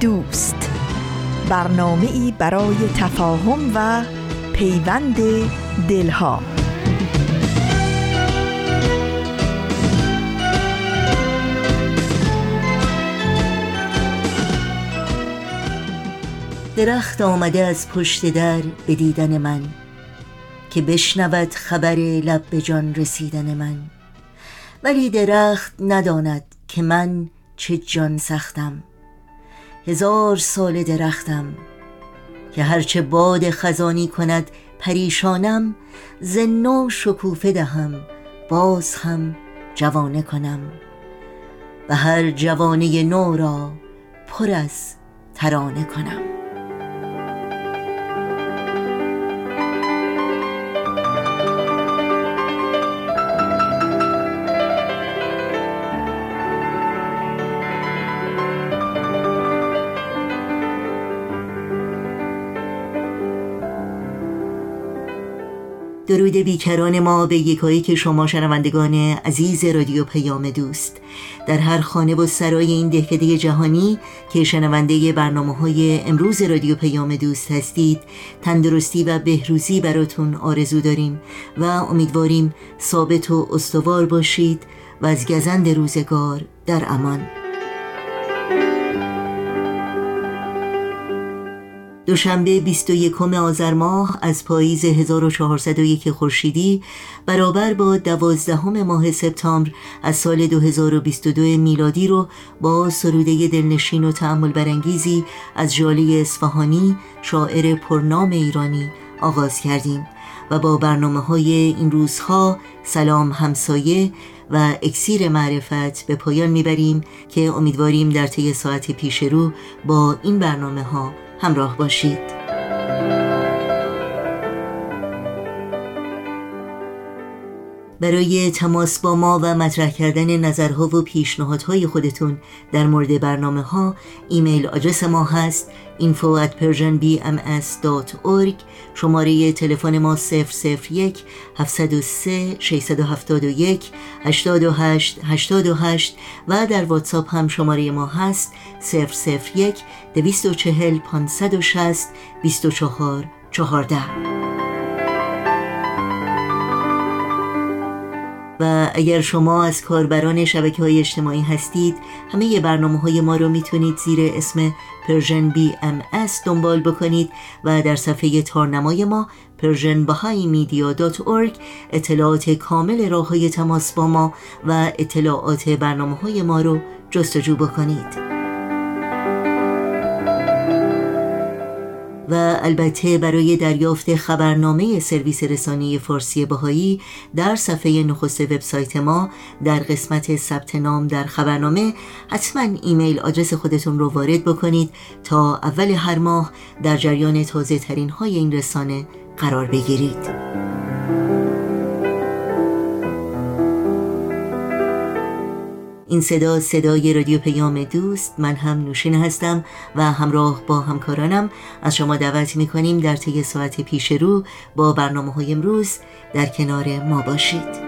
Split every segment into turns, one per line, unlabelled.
دوست. برنامه ای برای تفاهم و پیوند دلها.
درخت آمده از پشت در به دیدن من که بشنود خبر لب به جان رسیدن من. ولی درخت نداند که من چه جان سختم. هزار سال درختم که هرچه باد خزانی کند پریشانم زنو شکوفه دهم باز هم جوانه کنم. و هر جوانه نو را پر از ترانه کنم. درود بیکران ما به یکایی که شما شنوندگان عزیز رادیو پیام دوست. در هر خانه و سرای این دهکده جهانی که شنونده برنامه های امروز رادیو پیام دوست هستید تندرستی و بهروزی براتون آرزو داریم و امیدواریم ثابت و استوار باشید و از گزند روزگار در امان. دوشنبه 21 آذر ماه از پاییز 1401 خورشیدی برابر با دوازدهم ماه سپتامبر از سال 2022 میلادی رو با سروده دلنشین و تعمل برانگیزی از جالی اصفهانی شاعر پرنام ایرانی آغاز کردیم و با برنامه های این روزها سلام همسایه و اکسیر معرفت به پایان می‌بریم که امیدواریم در طی ساعت پیش رو با این برنامه ها همراه باشید. برای تماس با ما و مطرح کردن نظرها و پیشنهادهای خودتون در مورد برنامه ها ایمیل آدرس ما هست info at persianbms.org شماره تلفن ما 001 703 671 828 828 و در واتساپ هم شماره ما هست 001 240 560 24 14 و اگر شما از کاربران شبکه های اجتماعی هستید همه برنامه های ما رو می‌تونید زیر اسم Persian BMS دنبال بکنید و در صفحه تارنمای ما Persian اطلاعات کامل راه های تماس با ما و اطلاعات برنامه های ما رو جستجو بکنید. و البته برای دریافت خبرنامه سرویس رسانه‌ای فارسی بهایی در صفحه نخست وبسایت ما در قسمت ثبت نام در خبرنامه حتما email address خودتون رو وارد بکنید تا اول هر ماه در جریان تازه ترین های این رسانه قرار بگیرید. این صدا صدای رادیو پیام دوست. من هم نوشین هستم و همراه با همکارانم. از شما دعوت می‌کنیم در طی ساعت پیش رو با برنامه های امروز در کنار ما باشید.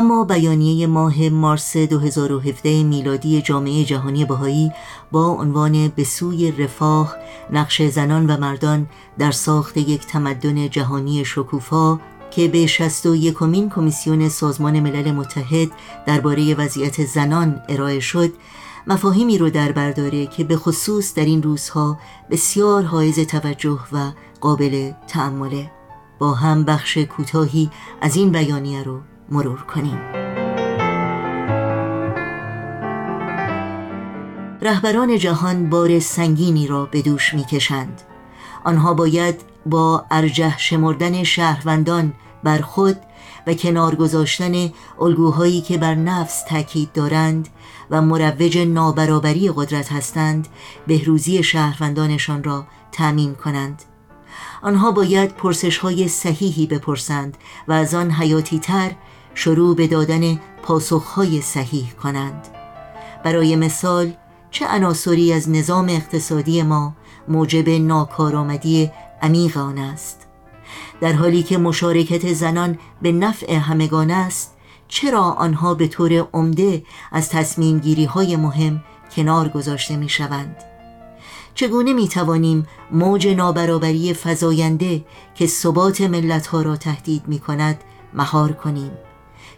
ما بیانیه ماه مارس 2017 میلادی جامعه جهانی بهایی با عنوان به سوی رفاه نقش زنان و مردان در ساخت یک تمدن جهانی شکوفا که به 61 کمین کمیسیون سازمان ملل متحد درباره وضعیت زنان ارائه شد مفاهیمی رو در برداره که به خصوص در این روزها بسیار حائز توجه و قابل تعمله با هم بخش کوتاهی از این بیانیه رو مرور کنیم. رهبران جهان بار سنگینی را به دوش می‌کشند. آنها باید با ارجه شمردن شهروندان بر خود و کنار گذاشتن الگوهایی که بر نفس تاکید دارند و مروج نابرابری قدرت هستند بهروزی شهروندانشان را تأمین کنند. آنها باید پرسش های صحیحی بپرسند و از آن حیاتی تر شروع به دادن پاسخ های صحیح کنند برای مثال چه عناصری از نظام اقتصادی ما موجب ناکارآمدی عمیق آن است در حالی که مشارکت زنان به نفع همگان است چرا آنها به طور عمده از تصمیم گیری های مهم کنار گذاشته می شوند؟ چگونه می توانیم موج نابرابری فزاینده که ثبات ملت ها را تهدید می کند مهار کنیم؟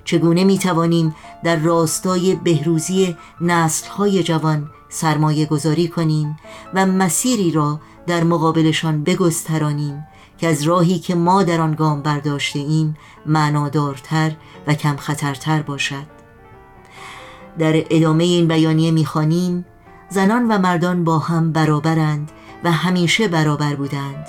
چگونه می توانیم در راستای بهروزی نسل های جوان سرمایه گذاری کنیم و مسیری را در مقابلشان بگسترانیم که از راهی که ما در آن گام برداشته ایم معنادارتر و کم خطرتر باشد. در ادامه این بیانیه می‌خوانیم زنان و مردان با هم برابرند و همیشه برابر بودند.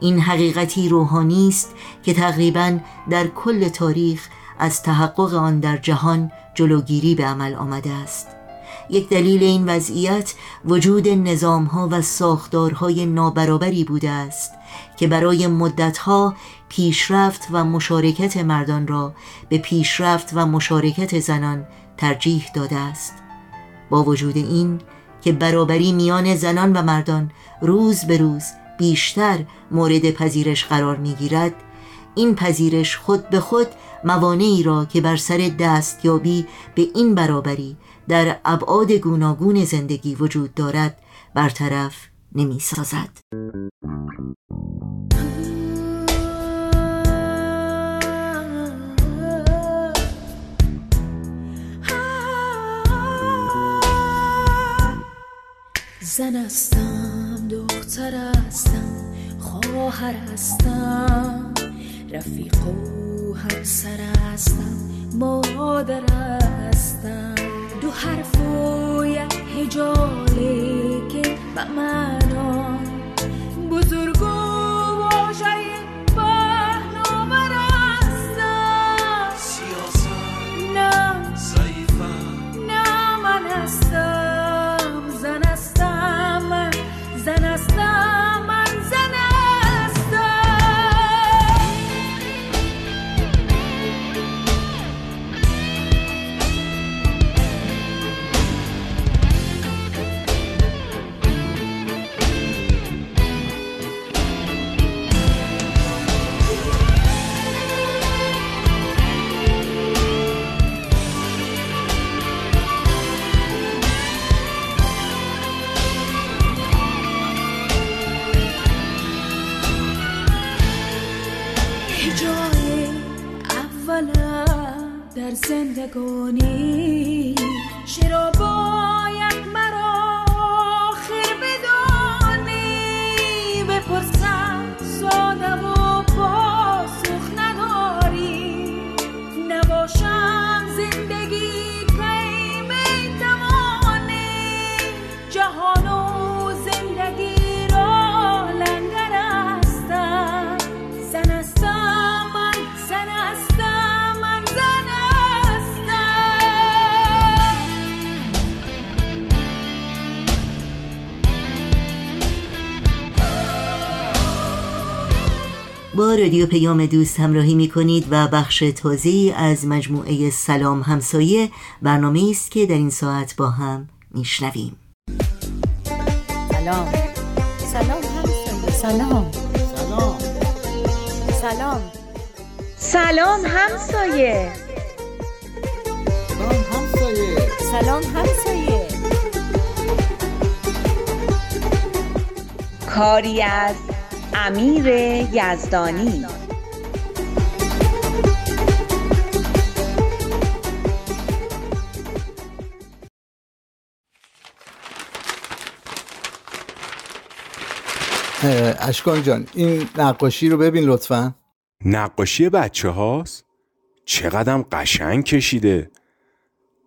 این حقیقتی روحانی است که تقریبا در کل تاریخ از تحقق آن در جهان جلوگیری به عمل آمده است. یک دلیل این وضعیت وجود نظامها و ساختارهای نابرابری بوده است که برای مدتها پیشرفت و مشارکت مردان را به پیشرفت و مشارکت زنان ترجیح داده است. با وجود این که برابری میان زنان و مردان روز به روز بیشتر مورد پذیرش قرار می گیرد این پذیرش خود به خود موانعی را که بر سر دستیابی به این برابری در ابعاد گوناگون زندگی وجود دارد برطرف نمی سازد.
زن هستم دختر هستم خواهر هستم رفیق و همسر هستم مادر هستم. دو حرف و یک هجاله که به معنا بزرگ زندگانی. چرا
با رادیو پیام دوست همراهی می کنید و بخش تازه از مجموعه سلام همسایه برنامه است که در این ساعت با هم میشنویم.
سلام. سلام همسایه. سلام. سلام. سلام
سلام همسایه.
سلام همسایه.
کاری از امیر یزدانی.
اشکان جان این نقاشی رو ببین لطفا.
نقاشی بچه هاست؟ چقدرم قشنگ کشیده.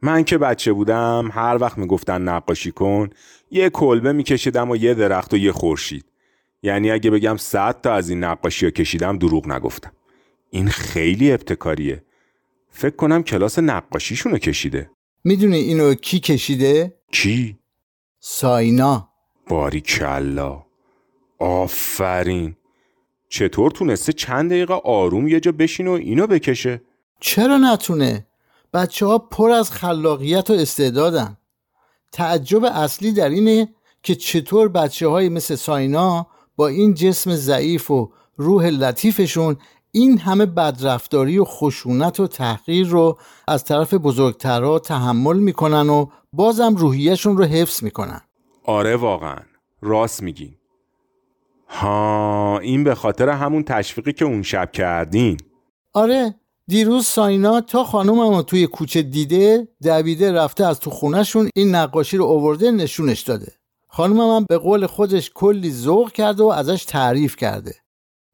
من که بچه بودم هر وقت می‌گفتن نقاشی کن یه کلبه میکشیدم و یه درخت و یه خورشید. یعنی اگه بگم صد تا از این نقاشی ها کشیدم دروغ نگفتم. این خیلی ابتکاریه. فکر کنم کلاس نقاشیشونو کشیده.
می‌دونی اینو کی کشیده؟
کی؟
ساینا.
باری کلا آفرین. چطور تونسته چند دقیقه آروم یه جا بشین و اینو بکشه؟
چرا نتونه؟ بچه ها پر از خلاقیت و استعدادن. تعجب اصلی در اینه که چطور بچه های مثل ساینا با این جسم ضعیف و روح لطیفشون این همه بدرفتاری و خشونت و تحقیر رو از طرف بزرگترها تحمل می‌کنن و بازم روحیهشون رو حفظ می‌کنن.
آره واقعا. راست میگین. ها این به خاطر همون تشویقی که اون شب کردین.
آره دیروز ساینا تا خانومم رو توی کوچه دیده دویده رفته از تو خونهشون این نقاشی رو اوورده نشونش داده. خانومم هم به قول خودش کلی ذوق کرده و ازش تعریف کرده.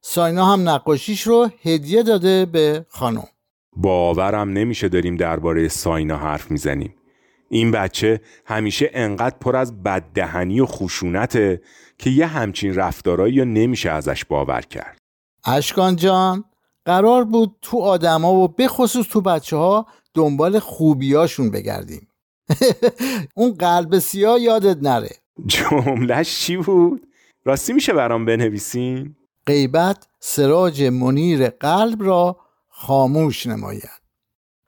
ساینا هم نقاشیش رو هدیه داده به خانم.
باورم نمیشه داریم درباره ساینا حرف می‌زنیم. این بچه همیشه انقدر پر از بددهنی و خشونته که یه همچین رفتارایی رو نمیشه ازش باور کرد.
اشکان جان قرار بود تو آدما و به خصوص تو بچه ها دنبال خوبیاشون بگردیم. اون قلب سیاه یادت نره.
جملش چی بود؟ راستی میشه برام بنویسین؟
غیبت سراج منیر قلب را خاموش نماید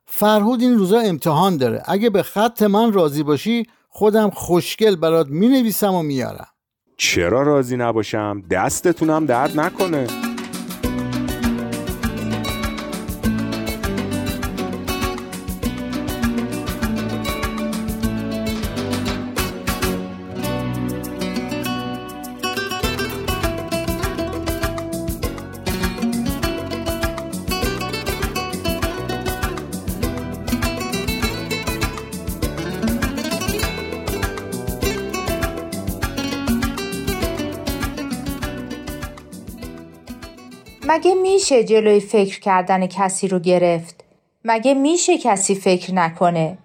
فرهود این روزا امتحان داره اگه به خط من راضی باشی خودم خوشگل برات می نویسم و میارم
چرا راضی نباشم؟ دستتونم درد نکنه
میشه جلوی فکر کردن کسی رو گرفت؟ مگه میشه کسی فکر نکنه؟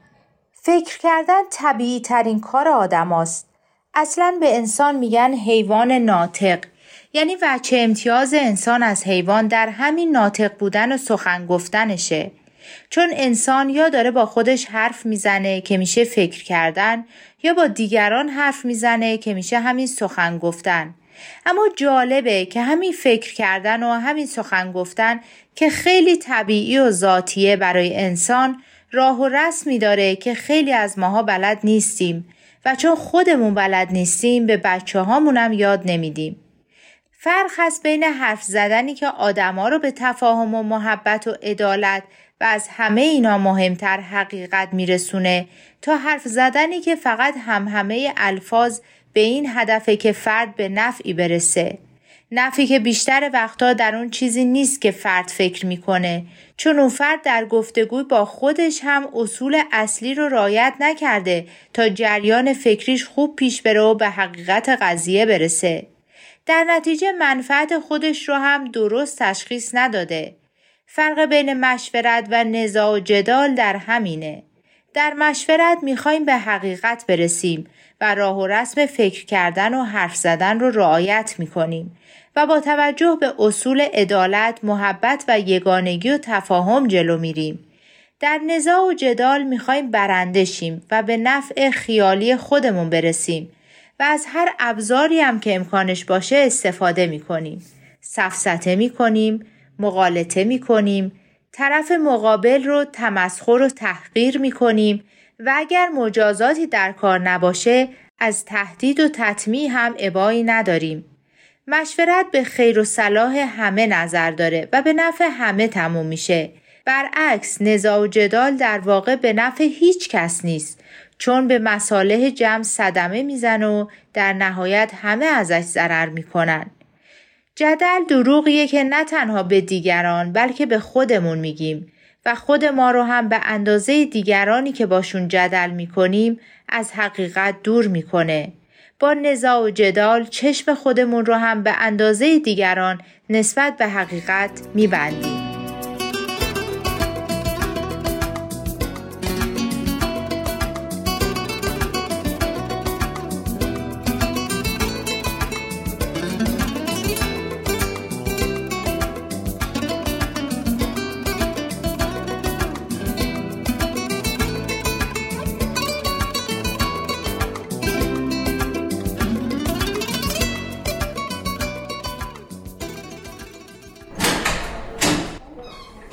فکر کردن طبیعی ترین کار آدم است. اصلا به انسان میگن حیوان ناطق یعنی وچه امتیاز انسان از حیوان در همین ناطق بودن و سخن گفتنشه چون انسان یا داره با خودش حرف می‌زنه که میشه فکر کردن یا با دیگران حرف می‌زنه که میشه همین سخن گفتن اما جالبه که همین فکر کردن و همین سخن گفتن که خیلی طبیعی و ذاتیه برای انسان راه و رسمی داره که خیلی از ماها بلد نیستیم و چون خودمون بلد نیستیم به بچه هامونم یاد نمیدیم. فرق هست بین حرف زدنی که آدما رو به تفاهم و محبت و عدالت و از همه اینا مهمتر حقیقت میرسونه تا حرف زدنی که فقط هم همه الفاظ به این هدفه که فرد به نفعی برسه. نفعی که بیشتر وقتا در اون چیزی نیست که فرد فکر می‌کنه چون اون فرد در گفتگوی با خودش هم اصول اصلی رو رایت نکرده تا جریان فکریش خوب پیش بره و به حقیقت قضیه برسه. در نتیجه منفعت خودش رو هم درست تشخیص نداده. فرق بین مشورت و نزاع و جدال در همینه. در مشورت می‌خوایم به حقیقت برسیم و راه و رسم فکر کردن و حرف زدن رو رعایت می‌کنیم و با توجه به اصول عدالت، محبت و یگانگی و تفاهم جلو میریم. در نزاع و جدال می‌خوایم برنده شیم و به نفع خیالی خودمون برسیم و از هر ابزاری هم که امکانش باشه استفاده می‌کنیم. سفسته می‌کنیم، مقالطه می‌کنیم، طرف مقابل رو تمسخر و تحقیر می‌کنیم و اگر مجازاتی در کار نباشه از تهدید و تطمیع هم ابایی نداریم. مشورت به خیر و صلاح همه نظر داره و به نفع همه تموم میشه. برعکس نزاع و جدال در واقع به نفع هیچ کس نیست چون به مصالح جمع صدمه میزن و در نهایت همه ازش ضرر می‌کنن. جدل دروغیه که نه تنها به دیگران بلکه به خودمون میگیم و خود ما رو هم به اندازه دیگرانی که باشون جدل می‌کنیم از حقیقت دور می‌کنه. با نزاع و جدال چشم خودمون رو هم به اندازه دیگران نسبت به حقیقت میبندیم.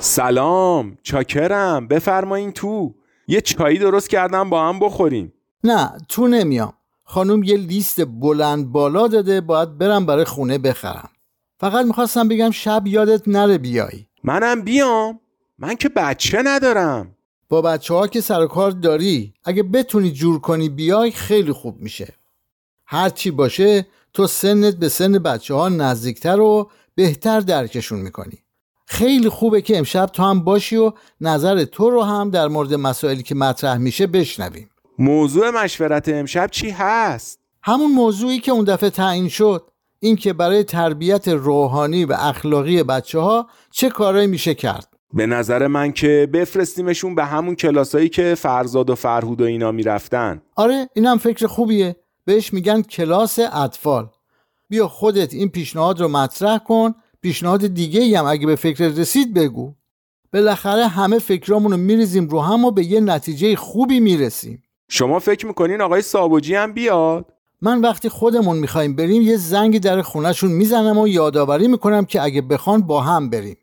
سلام چاکرم بفرمایین تو. یه چایی درست کردم با هم بخوریم.
نه تو نمیام. خانم یه لیست بلند بالا داده باید برم برای خونه بخرم. فقط می‌خواستم بگم شب یادت نره بیای.
منم بیام. من که بچه ندارم.
با بچه ها که سر کار داری اگه بتونی جور کنی بیای خیلی خوب میشه. هرچی باشه تو سنت به سن بچه ها نزدیکتر و بهتر درکشون می‌کنی. خیلی خوبه که امشب تو هم باشی و نظر تو رو هم در مورد مسائلی که مطرح میشه بشنویم.
موضوع مشورت امشب چی هست؟
همون موضوعی که اون دفعه تعیین شد. این که برای تربیت روحانی و اخلاقی بچه ها چه کارایی میشه کرد.
به نظر من که بفرستیمشون به همون کلاسایی که فرزاد و فرهود و اینا می‌رفتن.
آره اینم فکر خوبیه. بهش میگن کلاس اطفال. بیا خودت این پیشنهاد رو مطرح کن پیشنهاد دیگه هم اگه به فکر رسید بگو. بالاخره همه فکرامونو میریزیم رو هم و به یه نتیجه خوبی می‌رسیم.
شما فکر می‌کنین آقای سابوجی هم بیاد؟
من وقتی خودمون می‌خوایم بریم یه زنگ در خونهشون می‌زنم و یادآوری می‌کنم که اگه بخوان با هم بریم.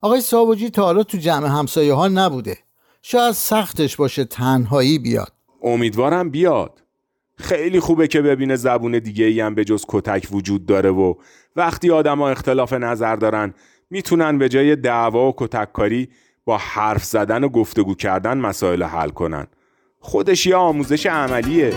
آقای سابوجی تا حالا تو جمع همسایه ها نبوده. شاید سختش باشه تنهایی بیاد.
امیدوارم بیاد. خیلی خوبه که ببینه زبون دیگه ای هم به جز کتک وجود داره و وقتی آدما اختلاف نظر دارن می‌تونن به جای دعوا و کتککاری با حرف زدن و گفتگو کردن مسائل حل کنن. خودش یه آموزش عملیه.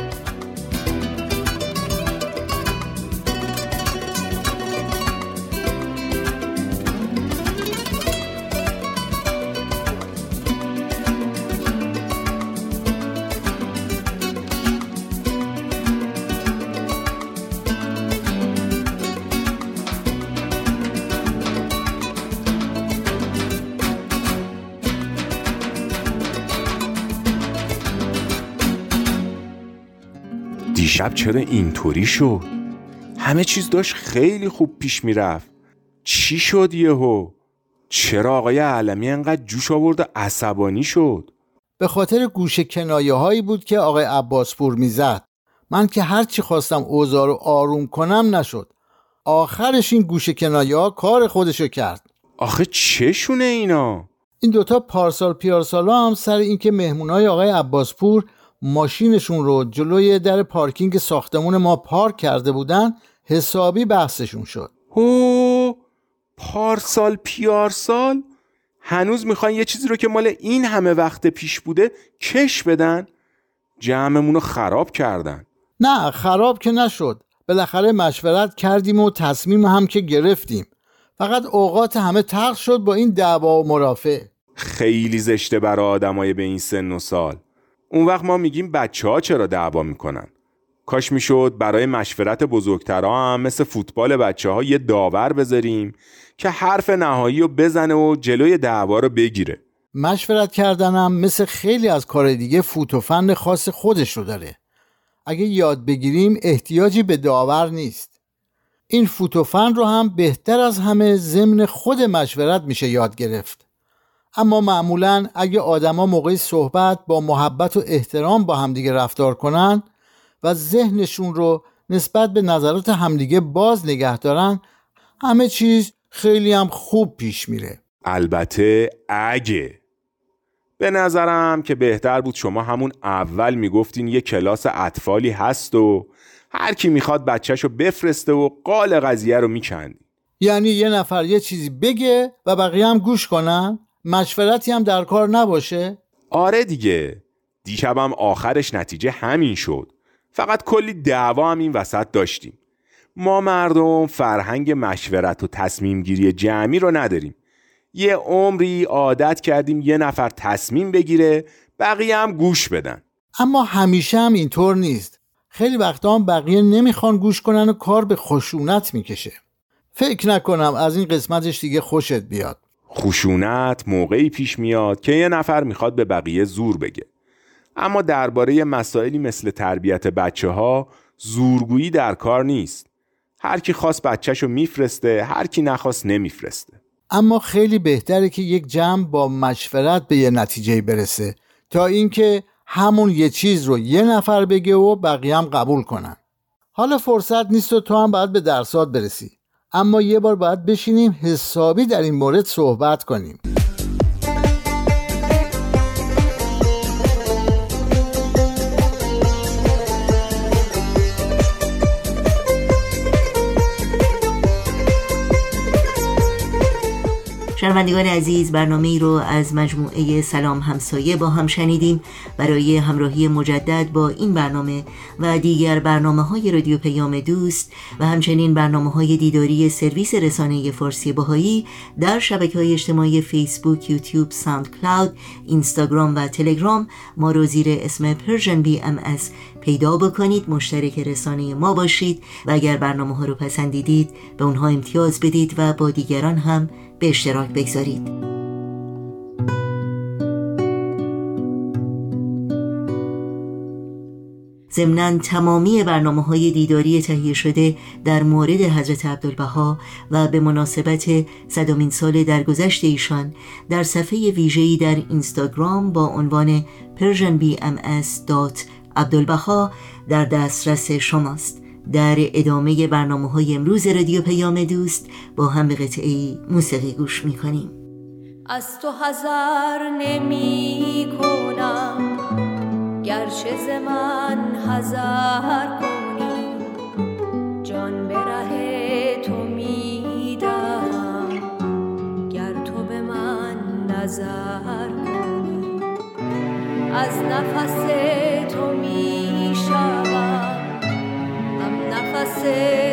دیشب چرا اینطوری شد؟ همه چیز داشت خیلی خوب پیش می‌رفت چی شد یهو؟ چرا آقای علمی انقدر جوش آورد و عصبانی شد؟
به خاطر گوش کنایه هایی بود که آقای عباسپور می‌زد من که هرچی خواستم اوزار رو آروم کنم نشد آخرش این گوش کنایه ها کار خودشو کرد
آخه چشونه اینا؟
این دوتا پارسال پیارسالا هم سر اینکه مهمونای آقای عباسپور ماشینشون رو جلوی در پارکینگ ساختمون ما پارک کرده بودن حسابی بحثشون شد.
هو پارسال پیارسال هنوز می‌خوان یه چیزی رو که مال این همه وقت پیش بوده کش بدن؟ جمعمون رو خراب کردن.
نه خراب که نشد. بالاخره مشورت کردیم و تصمیم هم که گرفتیم. فقط اوقات همه تلخ شد با این دعوا و مرافع.
خیلی زشته برای آدمای به این سن و سال. اون وقت ما میگیم بچه ها چرا دعوا می‌کنن؟ کاش می‌شد برای مشورت بزرگترها هم مثل فوتبال بچه ها یه داور بذاریم که حرف نهایی رو بزنه و جلوی دعوا رو بگیره.
مشورت کردنم مثل خیلی از کار دیگه فوت و فن خاص خودش رو داره. اگه یاد بگیریم احتیاجی به داور نیست. این فوت و فن رو هم بهتر از همه ضمن خود مشورت میشه یاد گرفت. اما معمولا اگه آدما موقع صحبت با محبت و احترام با همدیگه رفتار کنن و ذهنشون رو نسبت به نظرات همدیگه باز نگه دارن همه چیز خیلی هم خوب پیش میره.
البته اگه به نظرم که بهتر بود شما همون اول می‌گفتین یه کلاس اطفالی هست و هر کی می‌خواد بچهشو بفرسته و قال قضیه رو میکندی
یعنی یه نفر یه چیزی بگه و بقیه هم گوش کنن؟ مشورتی هم در کار نباشه؟
آره دیگه. دیشبم آخرش نتیجه همین شد. فقط کلی دعوا هم این وسط داشتیم. ما مردم فرهنگ مشورت و تصمیم گیری جمعی رو نداریم. یه عمری عادت کردیم یه نفر تصمیم بگیره بقیه هم گوش بدن.
اما همیشه هم اینطور نیست. خیلی وقتا هم بقیه نمی‌خوان گوش کنن و کار به خشونت می‌کشه. فکر نکنم از این قسمتش دیگه خوشت بیاد.
خشونت موقعی پیش میاد که یه نفر می‌خواد به بقیه زور بگه. اما درباره مسائلی مثل تربیت بچه ها زورگویی در کار نیست. هر کی خواست بچهشو میفرسته هر کی نخواست نمیفرسته.
اما خیلی بهتره که یک جمع با مشورت به یه نتیجه برسه تا اینکه همون یه چیز رو یه نفر بگه و بقیه هم قبول کنن. حالا فرصت نیست و تو هم باید به درسات برسی. اما یه بار باید بشینیم حسابی در این مورد صحبت کنیم.
شنوندگان عزیز برنامه رو از مجموعه سلام همسایه با هم شنیدیم. برای همراهی مجدد با این برنامه و دیگر برنامه های رادیو پیام دوست و همچنین برنامه های دیداری سرویس رسانه‌ای فارسی بهایی در شبکه های اجتماعی فیسبوک، یوتیوب، ساوند کلاود، اینستاگرام و تلگرام ما رو زیر اسم Persian BMS پیدا بکنید. مشترک رسانه ما باشید و اگر برنامه ها رو پسندیدید به اونها امتیاز بدید و با دیگران هم به اشتراک بگذارید. ضمنا تمامی برنامه های دیداری تهیه شده در مورد حضرت عبدالبها و به مناسبت صدامین سال درگذشت ایشان در صفحه ویژه‌ای در اینستاگرام با عنوان persianbms.abdulbaha در دسترس شماست. در ادامه برنامه های امروز رادیو پیام دوست با هم به قطعه موسیقی گوش می‌کنیم.
از تو حذر نمی کنم گرچه ز من حذر کنی. جان به ره تو میدم گر تو به من نظر کنی. از نفس تو می‌شوم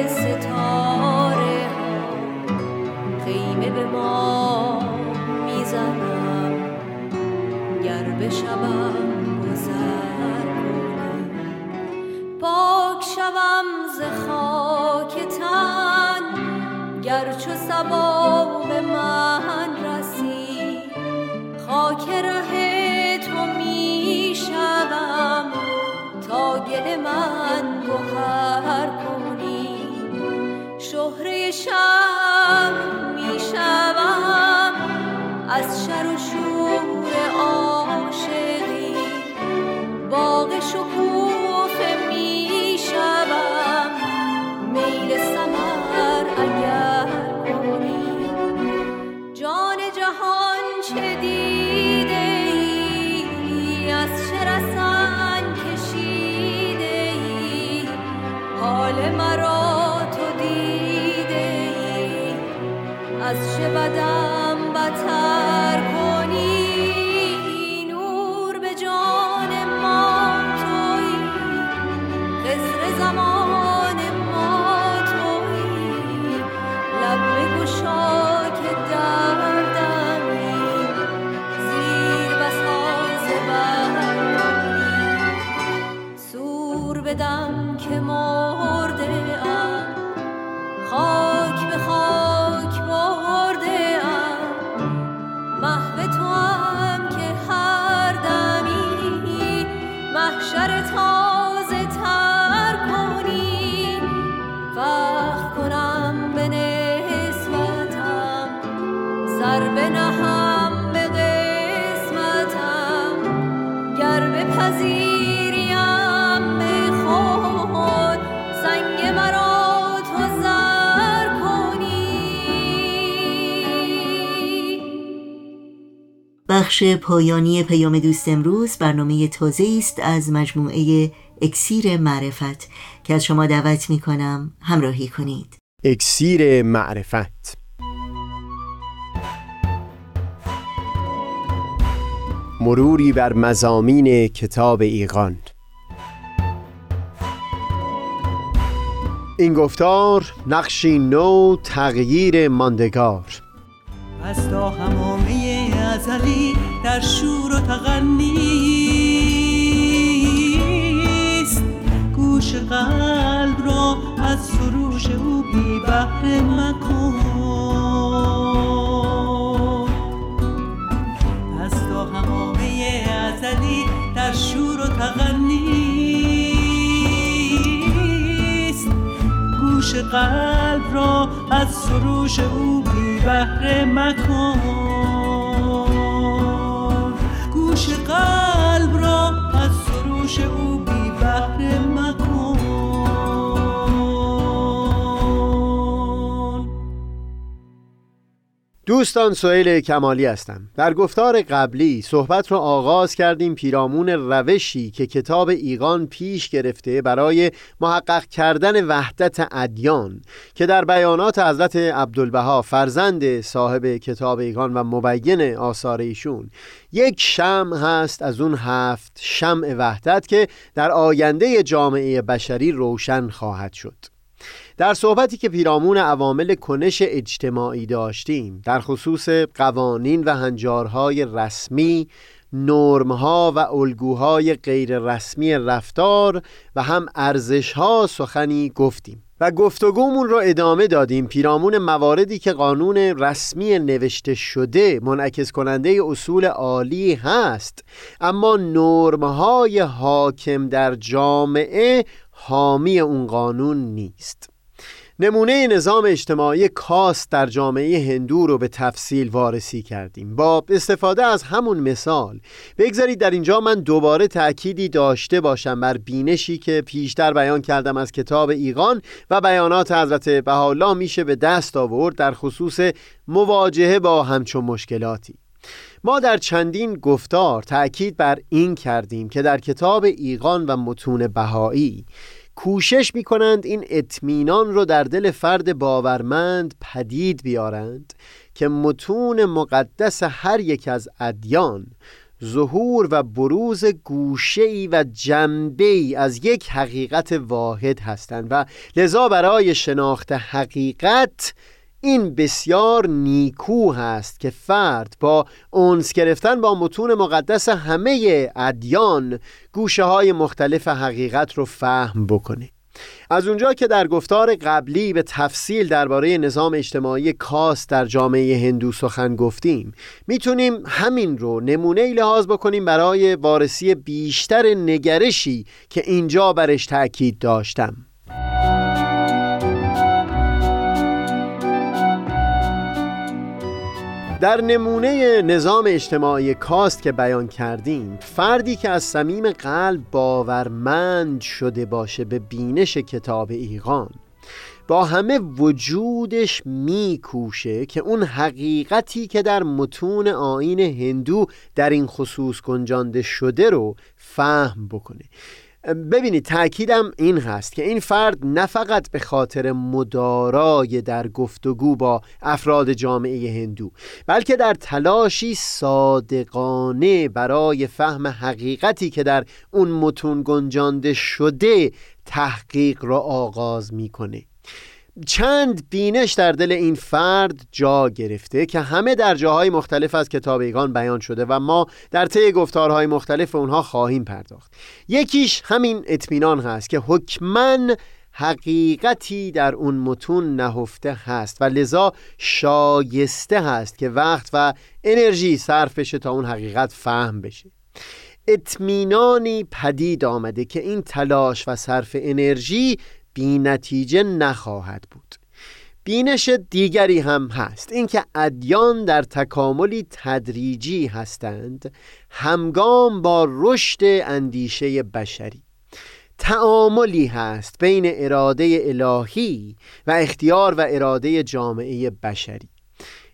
ستاره ها خیمه به ما می‌زنم. گر بشوم گذر کنی پاک شوم ز خاک تن. گر چو سبا به من رسی خاک ره تو می‌شوم. تا گل من گوهر کنی شهره شب می‌شوم. از شر و شور عاشقی باغ شکوفه از چه
بخش پایانی پیام دوست امروز برنامه تازه است از مجموعه اکسیر معرفت که از شما دعوت می کنم همراهی کنید.
اکسیر معرفت. مروری بر مزامین کتاب ایقان این گفتار نقشی نو تغییر ماندگار.
از تا همامه ازلی در شور و تغنیست گوش قلب را از سروش او بی بهره مکن. پس تا همامه ازلی در شور و تغنیست گوش قلب را از سروش او بی بهره مکن.
دوستان سئیل کمالی هستم. در گفتار قبلی صحبت را آغاز کردیم پیرامون روشی که کتاب ایقان پیش گرفته برای محقق کردن وحدت ادیان که در بیانات حضرت عبدالبها فرزند صاحب کتاب ایقان و مبین آثار ایشون یک شمع هست از اون هفت شمع وحدت که در آینده جامعه بشری روشن خواهد شد. در صحبتی که پیرامون عوامل کنش اجتماعی داشتیم در خصوص قوانین و هنجارهای رسمی نرمها و الگوهای غیر رسمی رفتار و هم ارزشها سخنی گفتیم و گفتگومون رو ادامه دادیم. پیرامون مواردی که قانون رسمی نوشته شده منعکس کننده اصول عالی هست اما نرمهای حاکم در جامعه حامی اون قانون نیست. نمونه نظام اجتماعی کاست در جامعه هندو رو به تفصیل وارسی کردیم. با استفاده از همون مثال بگذارید در اینجا من دوباره تأکیدی داشته باشم بر بینشی که پیشتر بیان کردم از کتاب ایقان و بیانات حضرت بهاءالله میشه به دست آورد در خصوص مواجهه با همچون مشکلاتی. ما در چندین گفتار تأکید بر این کردیم که در کتاب ایقان و متون بهایی کوشش می کنند این اطمینان رو در دل فرد باورمند پدید بیارند که متون مقدس هر یک از ادیان ظهور و بروز گوشه و جنبه ای از یک حقیقت واحد هستند و لذا برای شناخت حقیقت این بسیار نیکو هست که فرد با اونس گرفتن با متون مقدس همه ادیان گوشه های مختلف حقیقت رو فهم بکنه. از اونجا که در گفتار قبلی به تفصیل درباره نظام اجتماعی کاست در جامعه هندو سخن گفتیم می‌تونیم همین رو نمونه لحاظ بکنیم برای وارسی بیشتر نگرشی که اینجا برش تأکید داشتم. در نمونه نظام اجتماعی کاست که بیان کردیم فردی که از صمیم قلب باورمند شده باشه به بینش کتاب ایقان با همه وجودش میکوشه که اون حقیقتی که در متون آین هندو در این خصوص گنجانده شده رو فهم بکنه. ببینید تأکیدم این هست که این فرد نه فقط به خاطر مدارای در گفتگو با افراد جامعه هندو بلکه در تلاشی صادقانه برای فهم حقیقتی که در اون متون گنجانده شده تحقیق را آغاز می‌کنه. چند بینش در دل این فرد جا گرفته که همه در جاهای مختلف از کتابیگان بیان شده و ما در طی گفتارهای مختلف اونها خواهیم پرداخت. یکیش همین اطمینان هست که حکمن حقیقتی در اون متون نهفته هست و لذا شایسته هست که وقت و انرژی صرف بشه تا اون حقیقت فهم بشه. اطمینانی پدید آمده که این تلاش و صرف انرژی بی نتیجه نخواهد بود. بینش دیگری هم هست اینکه ادیان در تکاملی تدریجی هستند همگام با رشد اندیشه بشری. تعاملی هست بین اراده الهی و اختیار و اراده جامعه بشری.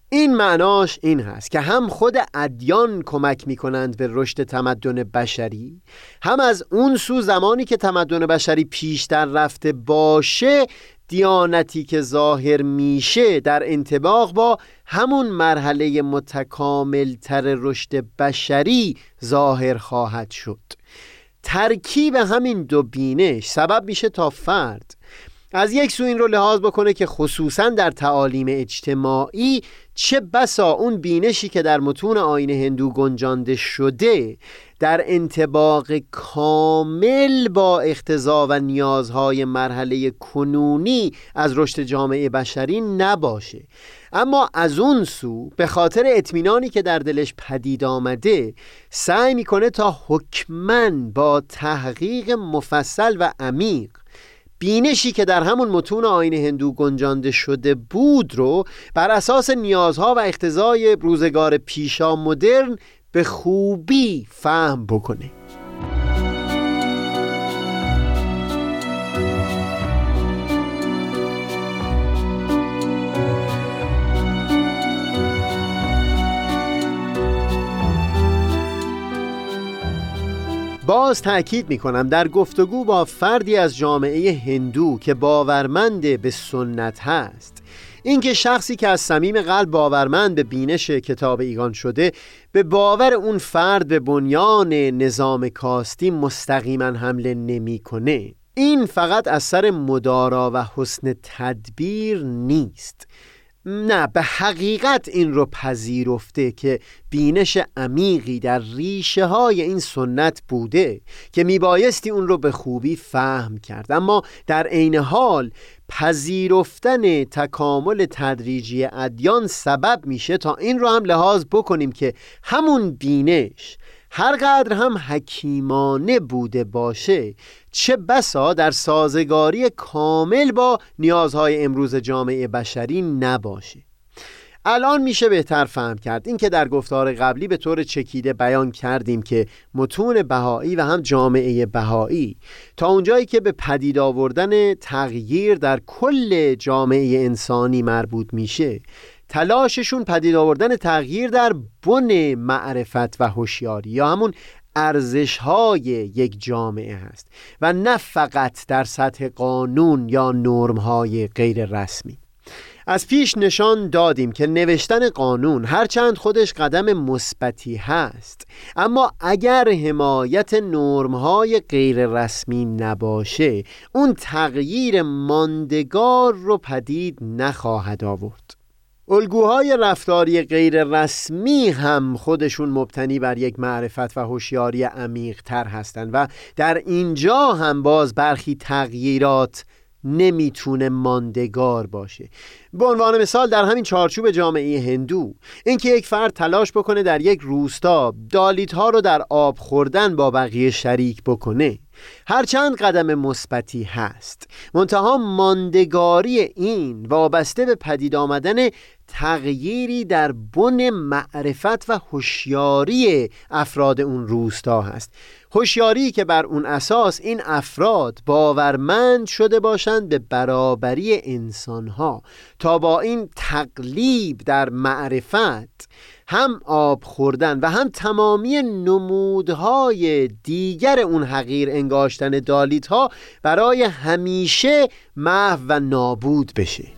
این معناش این هست که هم خود ادیان کمک می کنند به رشد تمدن بشری هم از اون سو زمانی که تمدن بشری پیشتر رفته باشه دیانتی که ظاهر میشه در انتباق با همون مرحله متکامل تر رشد بشری ظاهر خواهد شد. ترکیب همین دو بینش سبب میشه تا فرد از یک سو این رو لحاظ بکنه که خصوصا در تعالیم اجتماعی چه بسا اون بینشی که در متون آین هندو گنجانده شده در انتباق کامل با اختزا و نیازهای مرحله کنونی از رشد جامعه بشری نباشه. اما از اون سو به خاطر اطمینانی که در دلش پدید آمده سعی می‌کنه تا حکمن با تحقیق مفصل و عمیق بینشی که در همون متون آین هندو گنجانده شده بود رو بر اساس نیازها و اختزای روزگار پیشا مدرن به خوبی فهم بکنه. باز تأکید می کنم در گفتگو با فردی از جامعه هندو که باورمند به سنت هست. اینکه شخصی که از صمیم قلب باورمند به بینش کتاب ایگان شده به باور اون فرد به بنیان نظام کاستی مستقیما حمله نمی‌کنه. این فقط از سر مدارا و حسن تدبیر نیست. نه به حقیقت این رو پذیرفته که بینش عمیقی در ریشه های این سنت بوده که میبایستی اون رو به خوبی فهم کرد. اما در عین حال پذیرفتن تکامل تدریجی ادیان سبب میشه تا این رو هم لحاظ بکنیم که همون بینش هر قدر هم حکیمانه بوده باشه چه بسا در سازگاری کامل با نیازهای امروز جامعه بشری نباشه. الان میشه بهتر فهم کرد. اینکه در گفتار قبلی به طور چکیده بیان کردیم که متون بهایی و هم جامعه بهایی تا اونجایی که به پدید آوردن تغییر در کل جامعه انسانی مربوط میشه تلاششون پدید آوردن تغییر در بن معرفت و هوشیاری یا همون ارزش های یک جامعه هست و نه فقط در سطح قانون یا نرم های غیر رسمی. از پیش نشان دادیم که نوشتن قانون هرچند خودش قدم مثبتی هست اما اگر حمایت نرمهای غیر رسمی نباشه اون تغییر ماندگار رو پدید نخواهد آورد. الگوهای رفتاری غیر رسمی هم خودشون مبتنی بر یک معرفت و هوشیاری عمیق تر هستند و در اینجا هم باز برخی تغییرات نمی‌تونه ماندگار باشه. به عنوان مثال در همین چارچوب جامعه هندو اینکه یک فرد تلاش بکنه در یک روستا دالیت ها رو در آب خوردن با بقیه شریک بکنه هرچند قدم مثبتی هست. منتها ماندگاری این وابسته به پدید آمدن تغییری در بن معرفت و هوشیاری افراد اون روستا هست. هوشیاری که بر اون اساس این افراد باورمند شده باشند به برابری انسانها. تا با این تقلیب در معرفت هم آب خوردن و هم تمامی نمودهای دیگر اون حقیر انگاشتن دالیت ها برای همیشه محو و نابود بشه.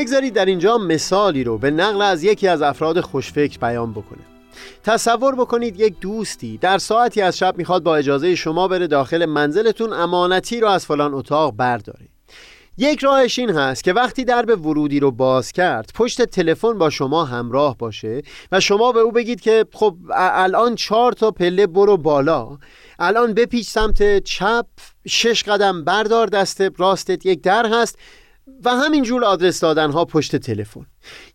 بگذارید در اینجا مثالی رو به نقل از یکی از افراد خوشفکر بیان بکنه. تصور بکنید یک دوستی در ساعتی از شب می‌خواد با اجازه شما بره داخل منزلتون امانتی رو از فلان اتاق برداره. یک راهش این هست که وقتی درب ورودی رو باز کرد پشت تلفن با شما همراه باشه و شما به او بگید که خب الان چهار تا پله برو بالا. الان بپیچ سمت چپ شش قدم بردار دست راستت یک در هست. و همینجور آدرس دادن ها پشت تلفن.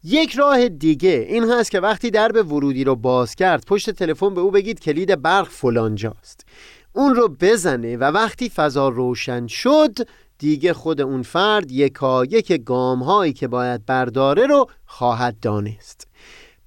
یک راه دیگه این هست که وقتی درب ورودی رو باز کرد پشت تلفن به او بگید کلید برق فلانجاست. اون رو بزنه و وقتی فضا روشن شد دیگه خود اون فرد یکا یک گام هایی که باید برداره رو خواهد دانست.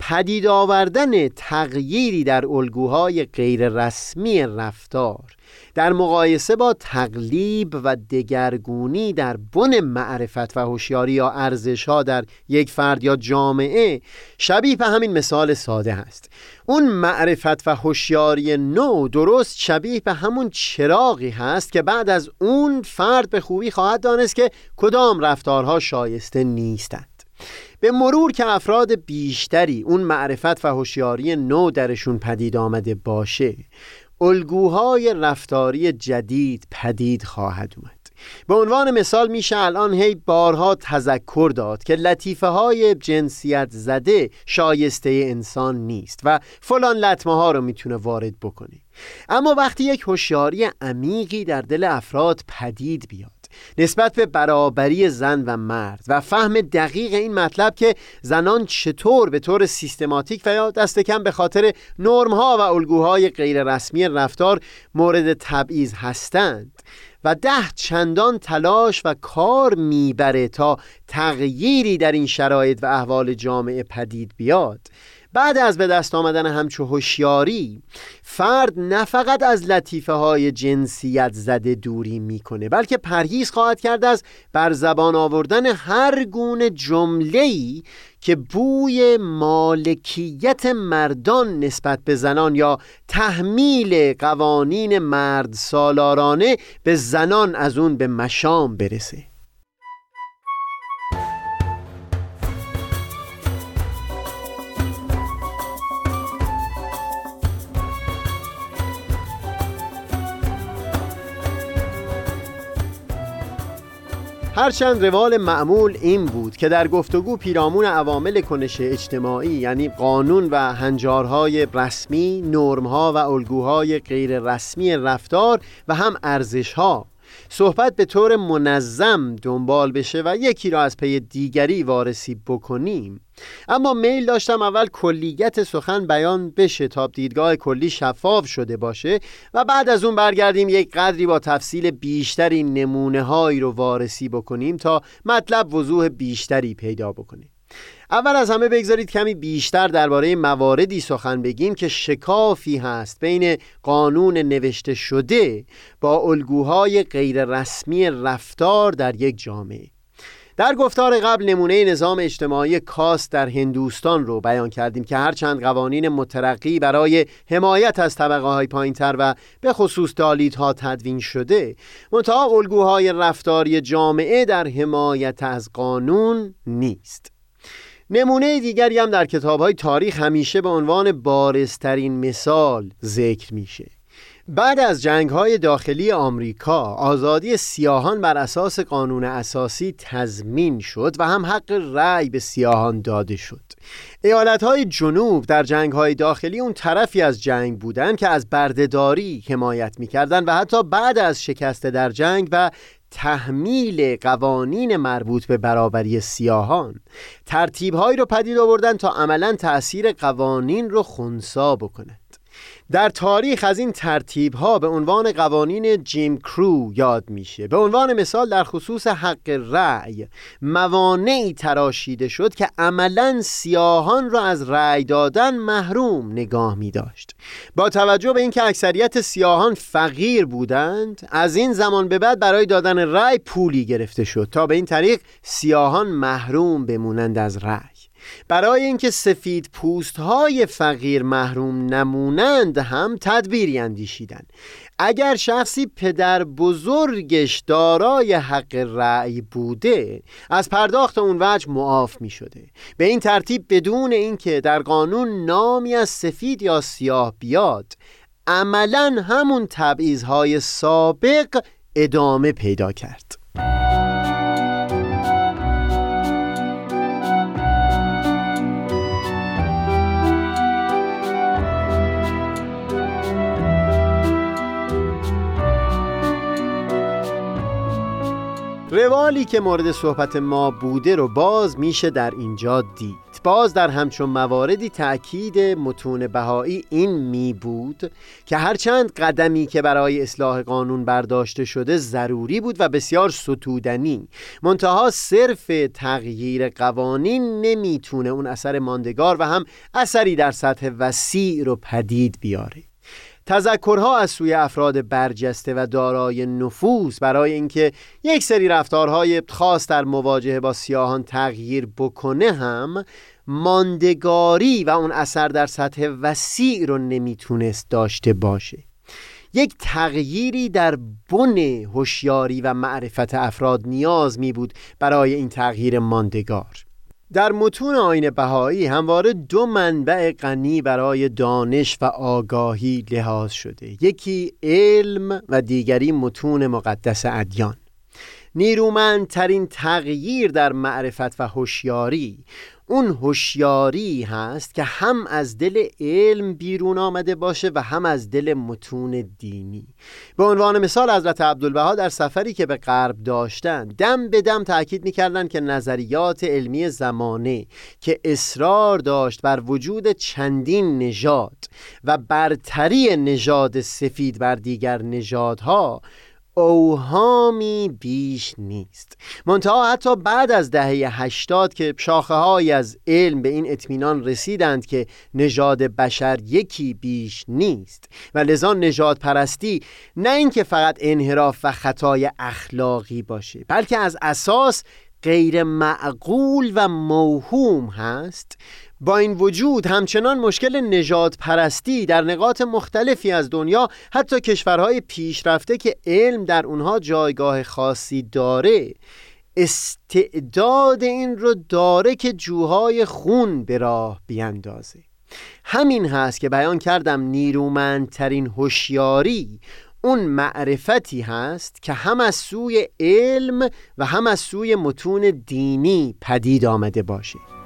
پدید آوردن تغییری در الگوهای غیر رسمی رفتار. در مقایسه با تقلیب و دگرگونی در بن معرفت و هوشیاری یا ارزشها در یک فرد یا جامعه شبیه به همین مثال ساده است. اون معرفت و هوشیاری نو درست شبیه به همون چراغی هست که بعد از اون فرد به خوبی خواهد دانست که کدام رفتارها شایسته نیستند. به مرور که افراد بیشتری اون معرفت و هوشیاری نو درشون پدید آمده باشه الگوهای رفتاری جدید پدید خواهد اومد. به عنوان مثال میشه الان هی بارها تذکر داد که لطیفه های جنسیت زده شایسته انسان نیست و فلان لطمه ها رو می‌تونه وارد بکنه. اما وقتی یک هوشیاری عمیقی در دل افراد پدید بیاد نسبت به برابری زن و مرد و فهم دقیق این مطلب که زنان چطور به طور سیستماتیک و یا دست کم به خاطر نرم ها و الگوهای غیر رسمی رفتار مورد تبعیض هستند و ده چندان تلاش و کار می‌بره تا تغییری در این شرایط و احوال جامعه پدید بیاد. بعد از به دست آمدن همچو هوشیاری فرد نه فقط از لطیفه های جنسیت زده دوری می‌کنه بلکه پرهیز خواهد کرد از بر زبان آوردن هر گونه جمله‌ای که بوی مالکیت مردان نسبت به زنان یا تحمیل قوانین مرد سالارانه به زنان از اون به مشام برسه. هرچند روال معمول این بود که در گفتگو پیرامون عوامل کنش اجتماعی یعنی قانون و هنجارهای رسمی، نرمها و الگوهای غیر رسمی رفتار و هم ارزشها. صحبت به طور منظم دنبال بشه و یکی را از پی دیگری وارسی بکنیم. اما میل داشتم اول کلیت سخن بیان بشه تا دیدگاه کلی شفاف شده باشه و بعد از اون برگردیم یک قدری با تفصیل بیشتری نمونه هایی رو وارسی بکنیم تا مطلب وضوح بیشتری پیدا بکنیم. اول از همه بگذارید کمی بیشتر درباره مواردی سخن بگیم که شکافی هست بین قانون نوشته شده با الگوهای غیر رسمی رفتار در یک جامعه. در گفتار قبل نمونه نظام اجتماعی کاست در هندوستان رو بیان کردیم که هرچند قوانین مترقی برای حمایت از طبقه های پایین تر و به خصوص دالیدها تدوین شده منتها الگوهای رفتاری جامعه در حمایت از قانون نیست. نمونه دیگری هم در کتاب های تاریخ همیشه به عنوان بارزترین مثال ذکر میشه. بعد از جنگ های داخلی آمریکا آزادی سیاهان بر اساس قانون اساسی تضمین شد و هم حق رأی به سیاهان داده شد. ایالت های جنوب در جنگ های داخلی اون طرفی از جنگ بودند که از بردهداری حمایت می‌کردند و حتی بعد از شکست در جنگ و تحمیل قوانین مربوط به برابری سیاهان. ترتیبهایی رو پدید آوردن تا عملا تأثیر قوانین رو خونسا بکنه. در تاریخ از این ترتیب ها به عنوان قوانین جیم کرو یاد میشه. به عنوان مثال در خصوص حق رأی موانعی تراشیده شد که عملا سیاهان را از رأی دادن محروم نگاه می داشت با توجه به اینکه اکثریت سیاهان فقیر بودند از این زمان به بعد برای دادن رأی پولی گرفته شد تا به این طریق سیاهان محروم بمونند از رأی. برای اینکه سفید پوست های فقیر محروم نمونند هم تدبیری اندیشیدن اگر شخصی پدر بزرگش دارای حق رأی بوده از پرداخت اون وجه معاف می شده به این ترتیب بدون اینکه در قانون نامی از سفید یا سیاه بیاد عملا همون تبعیض سابق ادامه پیدا کرد. روالی که مورد صحبت ما بوده رو باز میشه در اینجا دید. باز در همچون مواردی تأکید متون بهایی این می بود که هرچند قدمی که برای اصلاح قانون برداشته شده ضروری بود و بسیار ستودنی منتها صرف تغییر قوانین نمی‌تونه اون اثر ماندگار و هم اثری در سطح وسیع رو پدید بیاره. تذکرها از سوی افراد برجسته و دارای نفوذ برای اینکه یک سری رفتارهای خاص در مواجهه با سیاهان تغییر بکنه هم ماندگاری و اون اثر در سطح وسیع رو نمی‌تونست داشته باشه. یک تغییری در بن هوشیاری و معرفت افراد نیاز می بود برای این تغییر ماندگار. در متون آین بهایی همواره دو منبع غنی برای دانش و آگاهی لحاظ شده. یکی علم و دیگری متون مقدس ادیان. نیرومندترین تغییر در معرفت و هوشیاری اون هوشیاری هست که هم از دل علم بیرون آمده باشه و هم از دل متون دینی. به عنوان مثال حضرت عبدالبها در سفری که به غرب داشتن دم به دم تاکید می‌کردند که نظریات علمی زمانه که اصرار داشت بر وجود چندین نژاد و برتری نژاد سفید بر دیگر نژادها اوهامی بیش نیست. منتها حتی بعد از دهه هشتاد که شاخه های از علم به این اطمینان رسیدند که نژاد بشر یکی بیش نیست. و لذا نژاد پرستی نه اینکه فقط انحراف و خطای اخلاقی باشه بلکه از اساس غیر معقول و موهوم هست. با این وجود همچنان مشکل نجات پرستی در نقاط مختلفی از دنیا حتی کشورهای پیشرفته که علم در اونها جایگاه خاصی داره استعداد این رو داره که جوهای خون به راه بیندازه همین هست که بیان کردم نیرومندترین هوشیاری. اون معرفتی هست که هم از سوی علم و هم از سوی متون دینی پدید آمده باشه.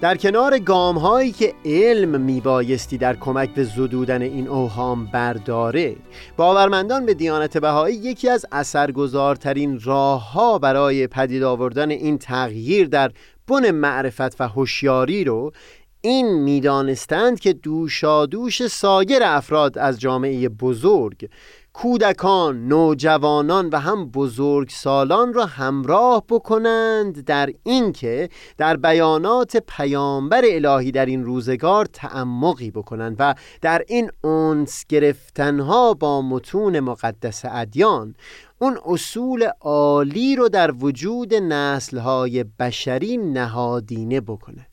در کنار گام هایی که علم میبایستی در کمک به زدودن این اوهام برداره باورمندان به دیانت بهایی یکی از اثرگذارترین راه ها برای پدید آوردن این تغییر در بن معرفت و هوشیاری رو این می‌دانستند که دوشادوش سایر افراد از جامعه بزرگ کودکان، نوجوانان و هم بزرگ سالان را همراه بکنند در اینکه در بیانات پیامبر الهی در این روزگار تعمقی بکنند و در این اونس گرفتنها با متون مقدس ادیان. اون اصول عالی رو در وجود نسلهای بشری نهادینه بکنه.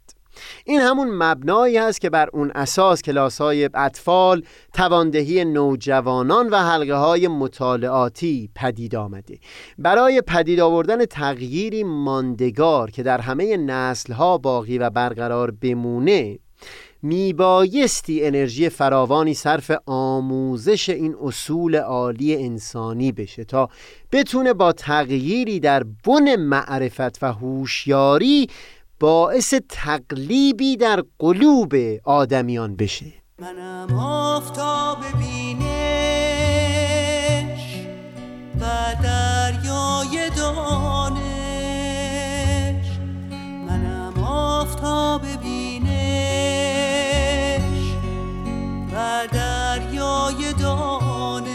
این همون مبنایی است که بر اون اساس کلاس های اطفال تواندهی نوجوانان و حلقه های مطالعاتی پدید آمده. برای پدید آوردن تغییری ماندگار که در همه نسل ها باقی و برقرار بمونه میبایستی انرژی فراوانی صرف آموزش این اصول عالی انسانی بشه تا بتونه با تغییری در بن معرفت و هوشیاری باعث تقلیبی در قلوب آدمیان بشه.
منم آفتاب بینش و دریای دانش. منم آفتاب بینش و دریای دانش.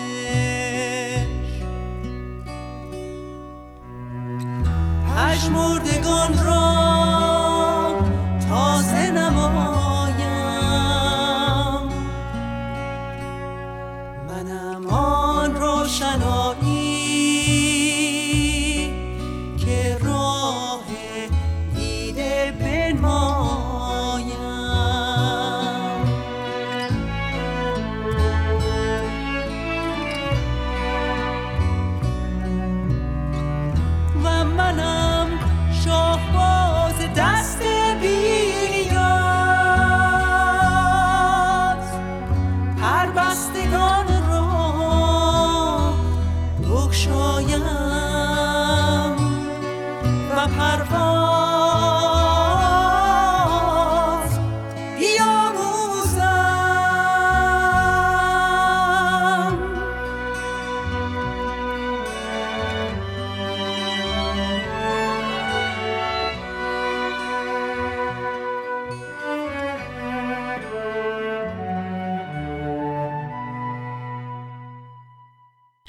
پشمردگان را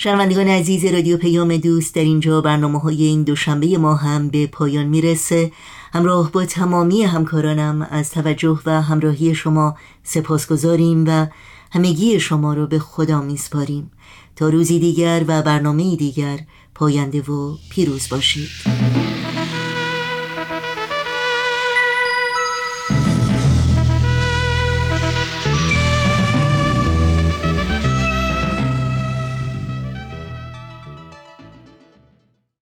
شنوندگان عزیز رادیو پیام دوست در اینجا برنامه های این دوشنبه ما هم به پایان می‌رسه. همراه با تمامی همکارانم از توجه و همراهی شما سپاس گذاریم و همگی شما رو به خدا میسپاریم. تا روزی دیگر و برنامه دیگر پاینده و پیروز باشید.